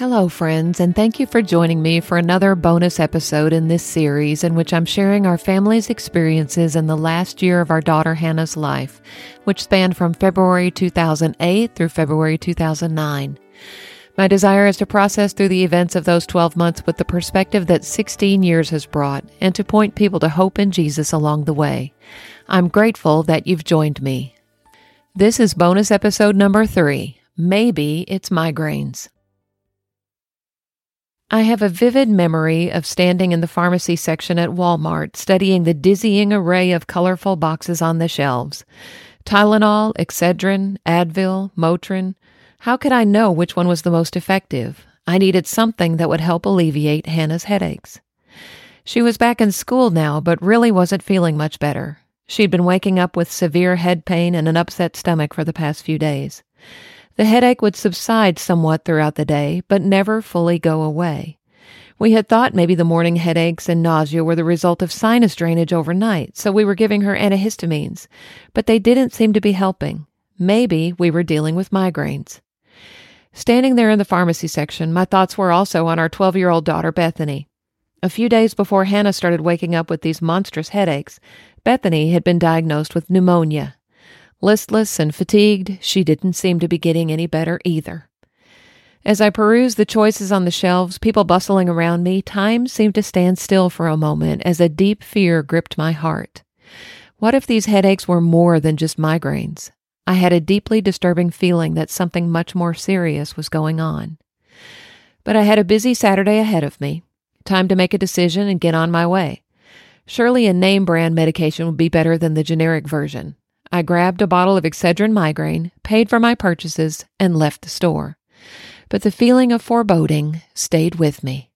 Hello, friends, and thank you for joining me for another bonus episode in this series in which I'm sharing our family's experiences in the last year of our daughter Hannah's life, which spanned from February 2008 through February 2009. My desire is to process through the events of those 12 months with the perspective that 16 years has brought and to point people to hope in Jesus along the way. I'm grateful that you've joined me. This is bonus episode number three. Maybe it's migraines. I have a vivid memory of standing in the pharmacy section at Walmart studying the dizzying array of colorful boxes on the shelves. Tylenol, Excedrin, Advil, Motrin. How could I know which one was the most effective? I needed something that would help alleviate Hannah's headaches. She was back in school now, but really wasn't feeling much better. She'd been waking up with severe head pain and an upset stomach for the past few days. The headache would subside somewhat throughout the day, but never fully go away. We had thought maybe the morning headaches and nausea were the result of sinus drainage overnight, so we were giving her antihistamines, but they didn't seem to be helping. Maybe we were dealing with migraines. Standing there in the pharmacy section, my thoughts were also on our 12 year old daughter, Bethany. A few days before Hannah started waking up with these monstrous headaches, Bethany had been diagnosed with pneumonia. Listless and fatigued, she didn't seem to be getting any better either. As I perused the choices on the shelves, people bustling around me, time seemed to stand still for a moment as a deep fear gripped my heart. What if these headaches were more than just migraines? I had a deeply disturbing feeling that something much more serious was going on. But I had a busy Saturday ahead of me. Time to make a decision and get on my way. Surely a name brand medication would be better than the generic version. I grabbed a bottle of Excedrin migraine, paid for my purchases, and left the store. But the feeling of foreboding stayed with me.